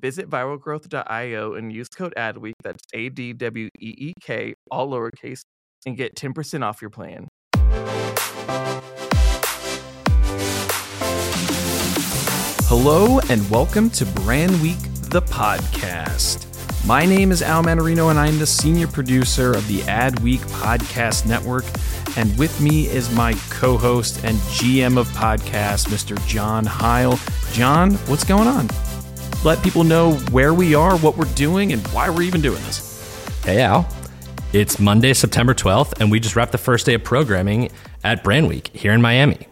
Visit viralgrowth.io and use code ADWEEK, that's A D W E E K, all lowercase, and get 10% off your plan. Hello and welcome to Brand Week, the podcast. My name is Al Mannarino and I'm the senior producer of the Ad Week Podcast Network. And with me is my co host and GM of podcasts, Mr. John Heil. John, what's going on? Let people know where we are, what we're doing, and why we're even doing this. Hey, Al. It's Monday, September 12th, and we just wrapped the first day of programming at Brand Week here in Miami.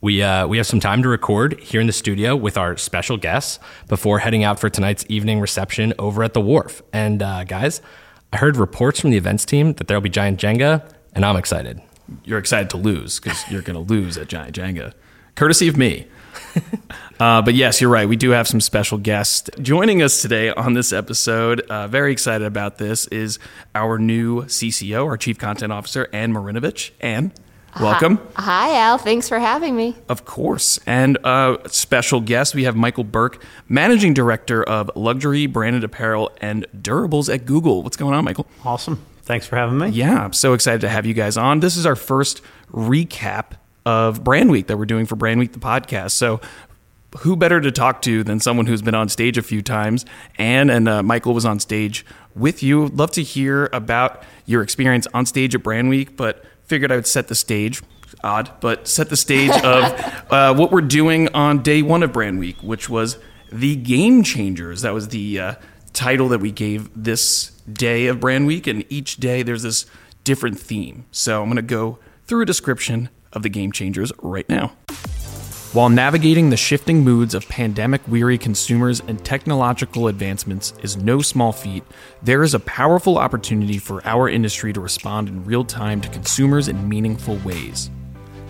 We, uh, we have some time to record here in the studio with our special guests before heading out for tonight's evening reception over at the Wharf. And uh, guys, I heard reports from the events team that there'll be Giant Jenga, and I'm excited. You're excited to lose because you're going to lose at Giant Jenga, courtesy of me. uh, but yes, you're right. We do have some special guests joining us today on this episode. Uh, very excited about this. Is our new CCO, our Chief Content Officer, Ann Marinovich. Ann, welcome. Hi, Al. Thanks for having me. Of course. And uh, special guest, we have Michael Burke, Managing Director of Luxury Branded Apparel and Durables at Google. What's going on, Michael? Awesome. Thanks for having me. Yeah, I'm so excited to have you guys on. This is our first recap of Brand Week that we're doing for Brand Week the podcast. So who better to talk to than someone who's been on stage a few times? Ann and uh, Michael was on stage with you. Love to hear about your experience on stage at Brand Week, but figured I would set the stage. Odd, but set the stage of uh, what we're doing on day one of Brand Week, which was the Game Changers. That was the uh, title that we gave this day of Brand Week, and each day there's this different theme. So I'm going to go through a description of the game changers right now. While navigating the shifting moods of pandemic weary consumers and technological advancements is no small feat, there is a powerful opportunity for our industry to respond in real time to consumers in meaningful ways.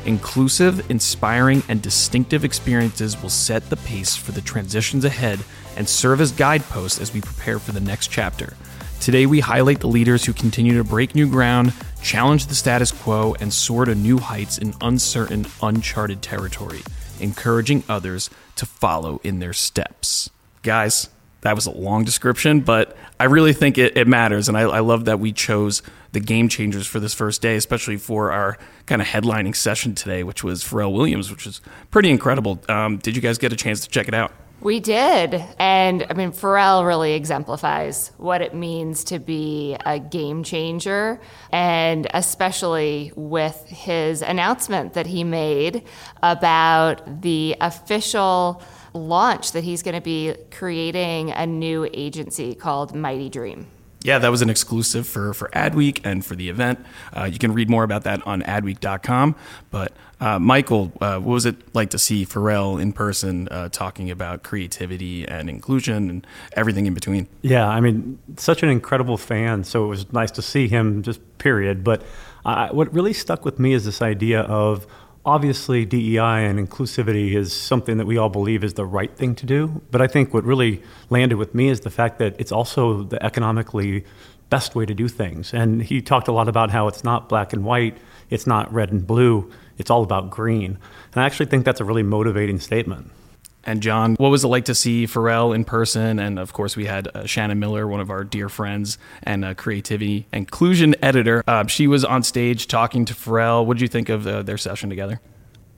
Inclusive, inspiring, and distinctive experiences will set the pace for the transitions ahead and serve as guideposts as we prepare for the next chapter. Today, we highlight the leaders who continue to break new ground, challenge the status quo, and soar to new heights in uncertain, uncharted territory, encouraging others to follow in their steps. Guys, that was a long description, but I really think it, it matters. And I, I, love that we chose the game changers for this first day, especially for our kind of headlining session today, which was Pharrell Williams, which was pretty incredible. Um, did you guys get a chance to check it out? We did. And I mean, Pharrell really exemplifies what it means to be a game changer, and especially with his announcement that he made about the official launch that he's going to be creating a new agency called Mighty Dream yeah, that was an exclusive for, for Adweek and for the event. Uh, you can read more about that on adweek.com. But uh, Michael, uh, what was it like to see Pharrell in person uh, talking about creativity and inclusion and everything in between? Yeah, I mean, such an incredible fan. So it was nice to see him, just period. But what really stuck with me is this idea of obviously DEI and inclusivity is something that we all believe is the right thing to do. But I think what really landed with me is the fact that it's also the economically best way to do things. And he talked a lot about how it's not black and white, it's not red and blue, it's all about green. And I actually think that's a really motivating statement. And John, what was it like to see Pharrell in person? And of course, we had uh, Shannon Miller, one of our dear friends and uh, creativity inclusion editor. Uh, she was on stage talking to Pharrell. What did you think of uh, their session together?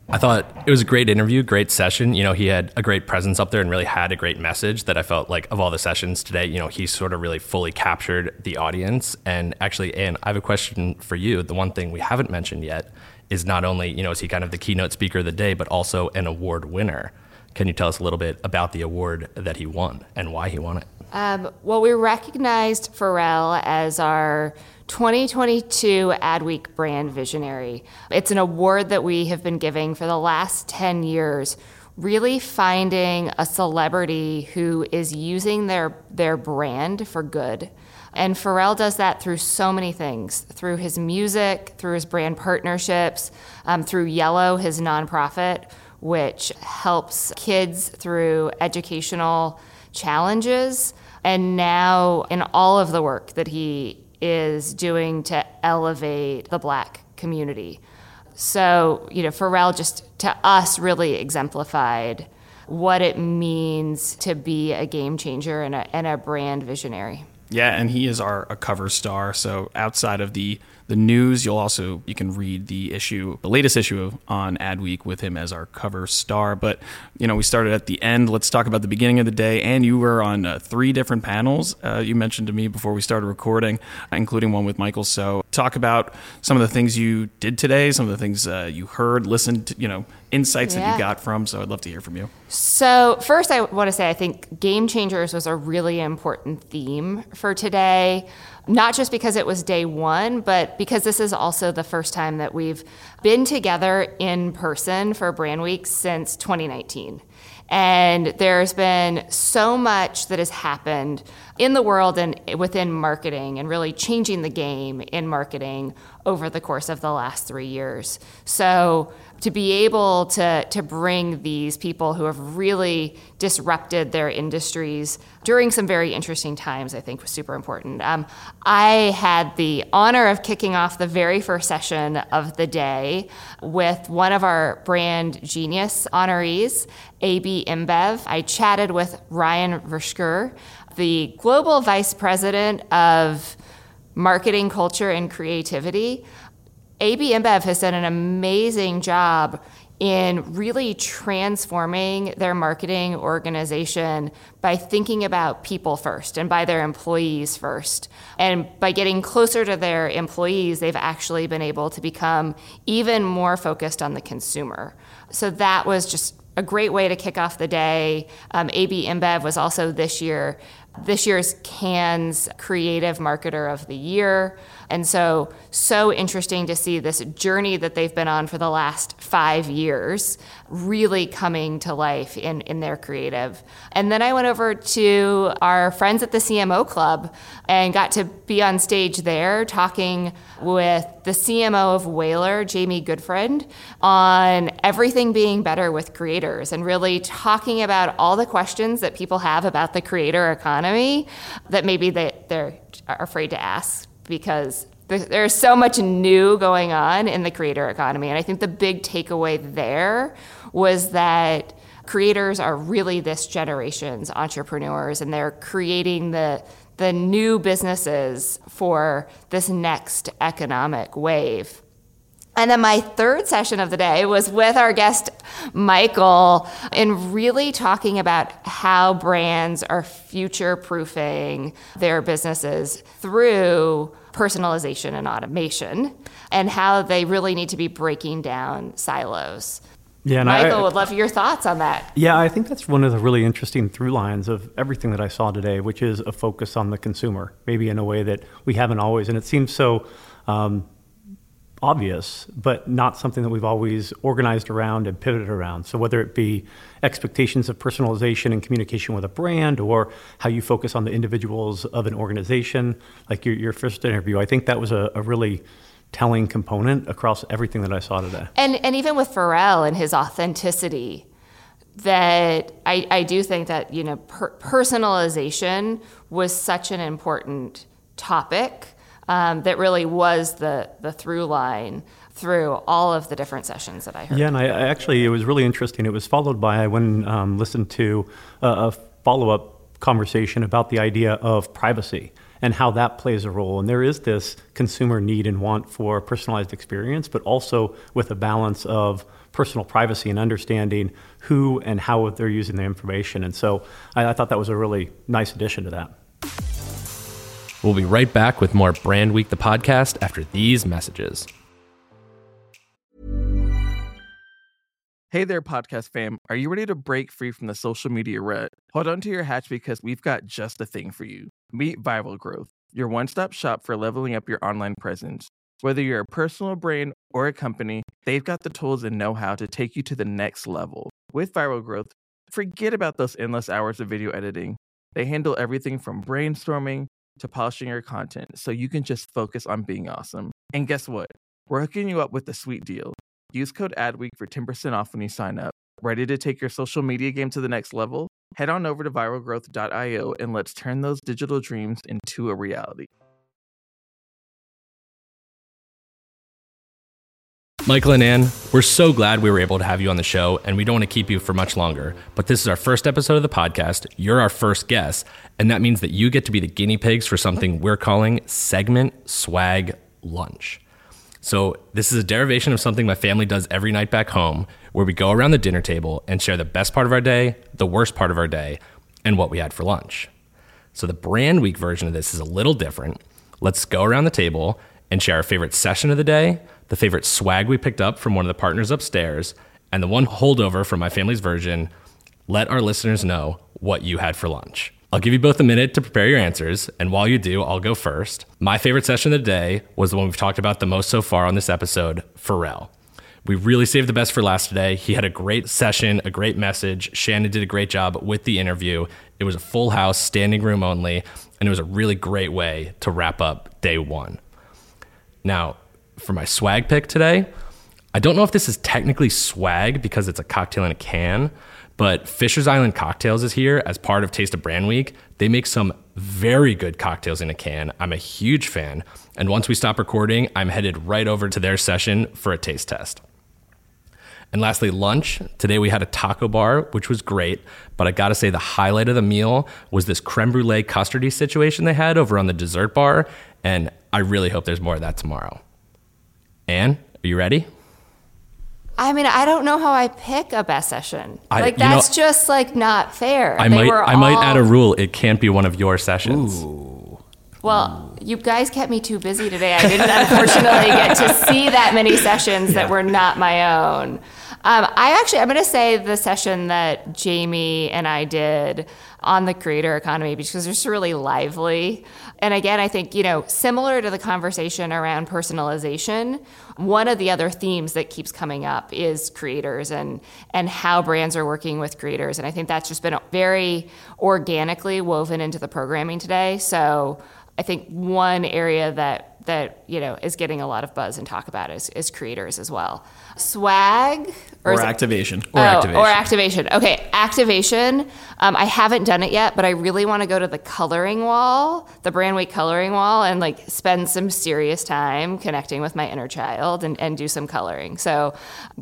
I thought it was a great interview, great session. You know, he had a great presence up there and really had a great message that I felt like of all the sessions today, you know, he sort of really fully captured the audience. And actually, Ann, I have a question for you. The one thing we haven't mentioned yet is not only, you know, is he kind of the keynote speaker of the day, but also an award winner. Can you tell us a little bit about the award that he won and why he won it? Um, well, we recognized Pharrell as our 2022 Adweek Brand Visionary. It's an award that we have been giving for the last 10 years, really finding a celebrity who is using their, their brand for good. And Pharrell does that through so many things through his music, through his brand partnerships, um, through Yellow, his nonprofit, which helps kids through educational challenges. And now, in all of the work that he is doing to elevate the black community. So, you know, Pharrell just to us really exemplified what it means to be a game changer and a, and a brand visionary. Yeah, and he is our a cover star. So outside of the the news, you'll also you can read the issue, the latest issue on Adweek with him as our cover star. But you know, we started at the end. Let's talk about the beginning of the day. And you were on uh, three different panels. Uh, you mentioned to me before we started recording, including one with Michael. So talk about some of the things you did today, some of the things uh, you heard, listened, to, you know, insights yeah. that you got from. So I'd love to hear from you. So first, I want to say I think game changers was a really important theme for today not just because it was day one, but because this is also the first time that we've been together in person for Brand Week since 2019. And there's been so much that has happened in the world and within marketing and really changing the game in marketing over the course of the last three years. So to be able to, to bring these people who have really disrupted their industries during some very interesting times, I think was super important. Um, I had the honor of kicking off the very first session of the day with one of our brand genius honorees, AB InBev. I chatted with Ryan Vershker, the global vice president of marketing, culture, and creativity. AB InBev has done an amazing job in really transforming their marketing organization by thinking about people first and by their employees first. And by getting closer to their employees, they've actually been able to become even more focused on the consumer. So that was just a great way to kick off the day. Um, AB InBev was also this year this year's Cannes Creative Marketer of the Year. And so, so interesting to see this journey that they've been on for the last five years really coming to life in, in their creative. And then I went over to our friends at the CMO Club and got to be on stage there talking with the CMO of Whalar, Jamie Gutfreund, on everything being better with creators and really talking about all the questions that people have about the creator economy that maybe they, they're afraid to ask because there's so much new going on in the creator economy. And I think the big takeaway there was that creators are really this generation's entrepreneurs and they're creating the the new businesses for this next economic wave. And then my third session of the day was with our guest, Michael, and really talking about how brands are future proofing their businesses through personalization and automation, and how they really need to be breaking down silos. Yeah, Michael, I, would love your thoughts on that. Yeah, I think that's one of the really interesting through lines of everything that I saw today, which is a focus on the consumer, maybe in a way that we haven't always. And it seems so um, obvious, but not something that we've always organized around and pivoted around. So whether it be expectations of personalization and communication with a brand, or how you focus on the individuals of an organization, like your, your first interview, I think that was a, a really telling component across everything that I saw today. And and even with Pharrell and his authenticity, that I, I do think that you know per- personalization was such an important topic um, that really was the the through line through all of the different sessions that I heard. Yeah, and I, I actually it was really interesting. It was followed by I went and um, listened to a, a follow up conversation about the idea of privacy and how that plays a role. And there is this consumer need and want for personalized experience, but also with a balance of personal privacy and understanding who and how they're using the information. And so I, I thought that was a really nice addition to that. We'll be right back with more Brand Week, the podcast, after these messages. Hey there, podcast fam. Are you ready to break free from the social media rut? Hold on to your hatch because we've got just the thing for you. Meet Viral Growth, your one stop shop for leveling up your online presence. Whether you're a personal brand or a company, they've got the tools and know how to take you to the next level. With Viral Growth, forget about those endless hours of video editing. They handle everything from brainstorming to polishing your content so you can just focus on being awesome. And guess what? We're hooking you up with a sweet deal. Use code ADWEEK for 10% off when you sign up. Ready to take your social media game to the next level? Head on over to viralgrowth.io and let's turn those digital dreams into a reality. Michael and Ann, we're so glad we were able to have you on the show, and we don't want to keep you for much longer. But this is our first episode of the podcast. You're our first guest, and that means that you get to be the guinea pigs for something we're calling Segment Swag Lunch. So, this is a derivation of something my family does every night back home, where we go around the dinner table and share the best part of our day, the worst part of our day, and what we had for lunch. So, the brand week version of this is a little different. Let's go around the table and share our favorite session of the day, the favorite swag we picked up from one of the partners upstairs, and the one holdover from my family's version. Let our listeners know what you had for lunch. I'll give you both a minute to prepare your answers, and while you do, I'll go first. My favorite session of the day was the one we've talked about the most so far on this episode Pharrell. We really saved the best for last today. He had a great session, a great message. Shannon did a great job with the interview. It was a full house, standing room only, and it was a really great way to wrap up day one. Now, for my swag pick today, I don't know if this is technically swag because it's a cocktail in a can, but Fisher's Island Cocktails is here as part of Taste of Brand Week. They make some very good cocktails in a can. I'm a huge fan. And once we stop recording, I'm headed right over to their session for a taste test. And lastly, lunch. Today we had a taco bar, which was great, but I gotta say the highlight of the meal was this creme brulee custardy situation they had over on the dessert bar, and I really hope there's more of that tomorrow. Ann, are you ready? I mean, I don't know how I pick a best session. I- like you know- that's just like not fair. I They might were I might add a rule. It can't be one of your sessions. Well, you guys kept me too busy today. I didn't unfortunately get to see that many sessions that were not my own. Um, I actually, I'm going to say the session that Jamie and I did on the creator economy because it's really lively. And again, I think, you know, similar to the conversation around personalization, one of the other themes that keeps coming up is creators and, and how brands are working with creators. And I think that's just been very organically woven into the programming today. So I think one area that that you know is getting a lot of buzz and talk about is, is creators as well. Swag Or it- activation. Or oh, activation. Or activation. Okay, activation. Um, I haven't done it yet, but I really want to go to the coloring wall, the brand week coloring wall, and like spend some serious time connecting with my inner child and, and do some coloring. So,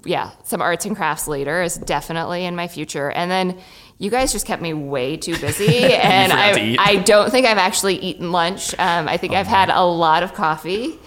yeah, some arts and crafts later is definitely in my future. And then you guys just kept me way too busy, and forgot to I, I don't think I've actually eaten lunch. Um, I think I've had a lot of coffee.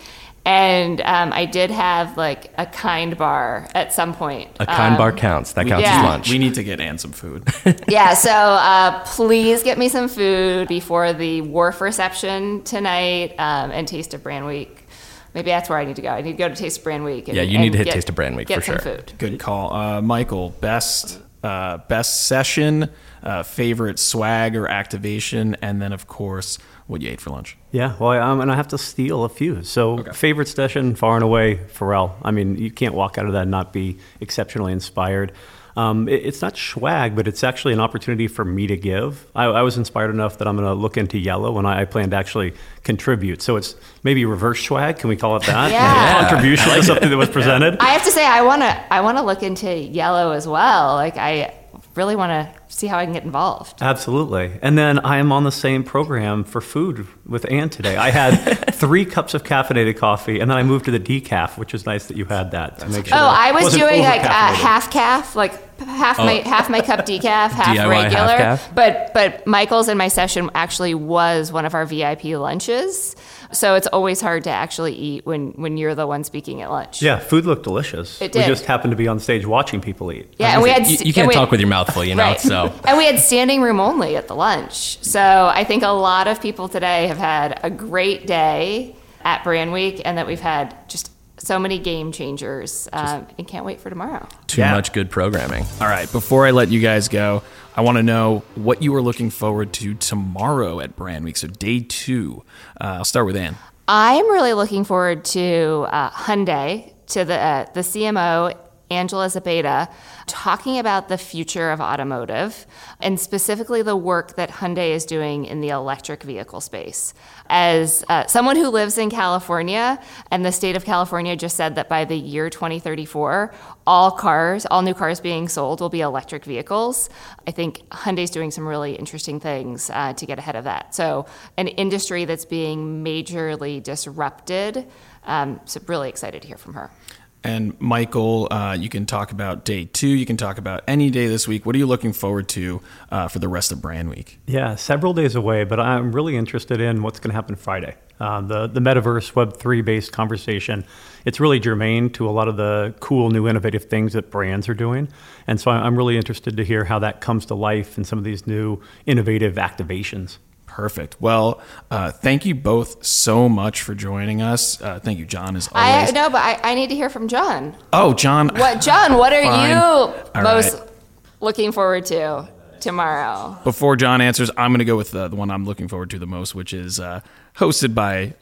And um, I did have like a kind bar at some point. A kind Um, bar counts. That counts yeah. as lunch. We need to get Ann some food. yeah, so uh, please get me some food before the wharf reception tonight um, and Taste of Brand Week. Maybe that's where I need to go. I need to go to Taste of Brand Week. And, Yeah, you need to hit get- Taste of Brand Week get for some sure. food. Good call. Uh, Michael, best uh, best session, uh, favorite swag or activation, and then, of course, what you ate for lunch. Yeah, well, I'm going to have to steal a few. So, favorite session, far and away, Pharrell. I mean, you can't walk out of that and not be exceptionally inspired. Um, it- it's not swag, but it's actually an opportunity for me to give. I, I was inspired enough that I'm going to look into yellow, and I, I plan to actually contribute. So it's maybe reverse swag. Can we call it that? Yeah. Contribution to something that was presented. I have to say, I want to. I want to look into yellow as well. Like, I really want to see how I can get involved. Absolutely. And then I am on the same program for food with Ann today. I had three cups of caffeinated coffee, and then I moved to the decaf, which is nice that you had that to make sure. Oh, I was doing like uh, half calf, like half my half my cup decaf, half DIY regular. half-calf? But but Michael's in my session actually was one of our VIP lunches. So it's always hard to actually eat when when you're the one speaking at lunch. Yeah, food looked delicious. It did. We just happened to be on stage watching people eat. Yeah, and we had you, st- you can't and we- talk with your mouth full, you know. Right. So and we had standing room only at the lunch. So I think a lot of people today have had a great day at Brand Week, and that we've had just so many game changers, um, and can't wait for tomorrow. too Yeah. much good programming. All right, before I let you guys go, I want to know what you are looking forward to tomorrow at Brand Week. So, day two. Uh, I'll start with Ann. I'm really looking forward to uh, Hyundai, to the uh, the CMO Angela Zepeda, talking about the future of automotive and specifically the work that Hyundai is doing in the electric vehicle space. As uh, someone who lives in California, and the state of California just said that by the year 2034, all cars, all new cars being sold will be electric vehicles. I think Hyundai's doing some really interesting things uh, to get ahead of that. So, an industry that's being majorly disrupted. Um, so, really excited to hear from her. And Michael, uh, you can talk about day two. You can talk about any day this week. What are you looking forward to uh, for the rest of Brand Week? Yeah, several days away, but I'm really interested in what's going to happen Friday. Uh, the the metaverse Web three based conversation. It's really germane to a lot of the cool, new, innovative things that brands are doing, and so I'm really interested to hear how that comes to life in some of these new, innovative activations. Perfect. Well, uh, thank you both so much for joining us. Uh, thank you, John, as always. I no, but I, I need to hear from John. oh, John. What, John? What are Fine. you All most right. looking forward to tomorrow? Before John answers, I'm going to go with the, the one I'm looking forward to the most, which is uh, hosted by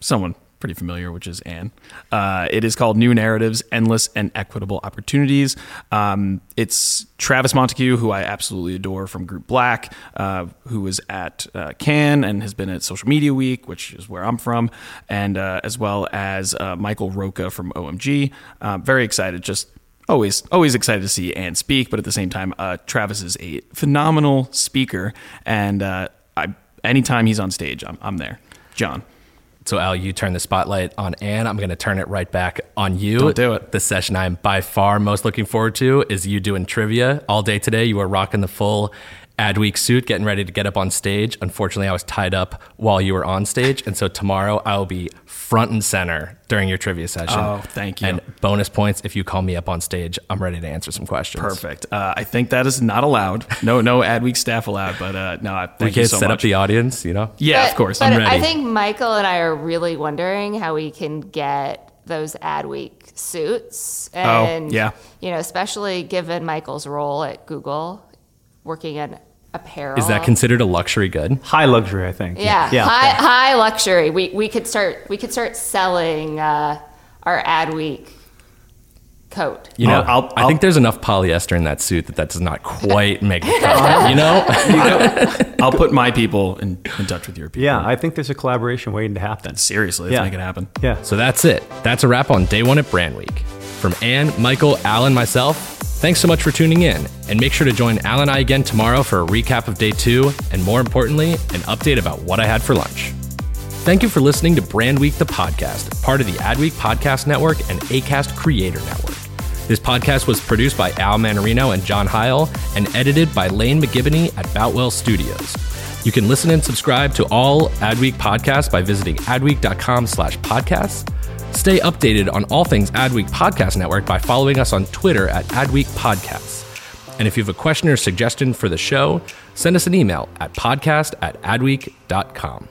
someone pretty familiar, which is Ann. Uh, it is called New Narratives Endless and Equitable Opportunities. Um, it's Travis Montaque, who I absolutely adore from Group Black, uh, who was at uh, Cannes and has been at Social Media Week, which is where I'm from, and uh, as well as uh, Michael Roca from OMG. Uh, very excited, just always always excited to see Ann speak, but at the same time, Travis is a phenomenal speaker, and I anytime he's on stage, I'm, I'm there. John, So, Al, you turn the spotlight on Ann. I'm going to turn it right back on you. Don't do it. The session I'm by far most looking forward to is you doing trivia all day today. You are rocking the full Adweek suit, getting ready to get up on stage. Unfortunately, I was tied up while you were on stage. And so tomorrow I will be front and center during your trivia session. Oh, thank you. And bonus points if you call me up on stage. I'm ready to answer some questions. perfect. Uh, I think that is not allowed. No, no Adweek staff allowed. But uh, no, thank We you can't so set much. up the audience, you know? yeah, But- of course. But I'm ready. I think Michael and I are really wondering how we can get those Adweek suits. And, Oh, yeah. You know, especially given Michael's role at Google, working in apparel. Is that considered a luxury good? High luxury, I think. Yeah, yeah. high high luxury. We we could start we could start selling uh, our Adweek coat. You know, I'll- I'll- I think there's enough polyester in that suit that that does not quite make the cut. You know? I'll put my people in, in touch with your people. Yeah, I think there's a collaboration waiting to happen. seriously, let's Yeah. make it happen. Yeah. So that's it. That's a wrap on day one at Brand Week. From Ann, Michael, Alan, myself, thanks so much for tuning in. And make sure to join Al and I again tomorrow for a recap of day two, and more importantly, an update about what I had for lunch. Thank you for listening to Brand Week, the podcast, part of the Adweek Podcast Network and ACAST Creator Network. This podcast was produced by Al Mannarino and John Heil and edited by Lane McGibney at Boutwell Studios. You can listen and subscribe to all Adweek podcasts by visiting adweek.com slash podcasts. Stay updated on all things Adweek Podcast Network by following us on Twitter at Adweek Podcasts. And if you have a question or suggestion for the show, send us an email at podcast at adweek.com.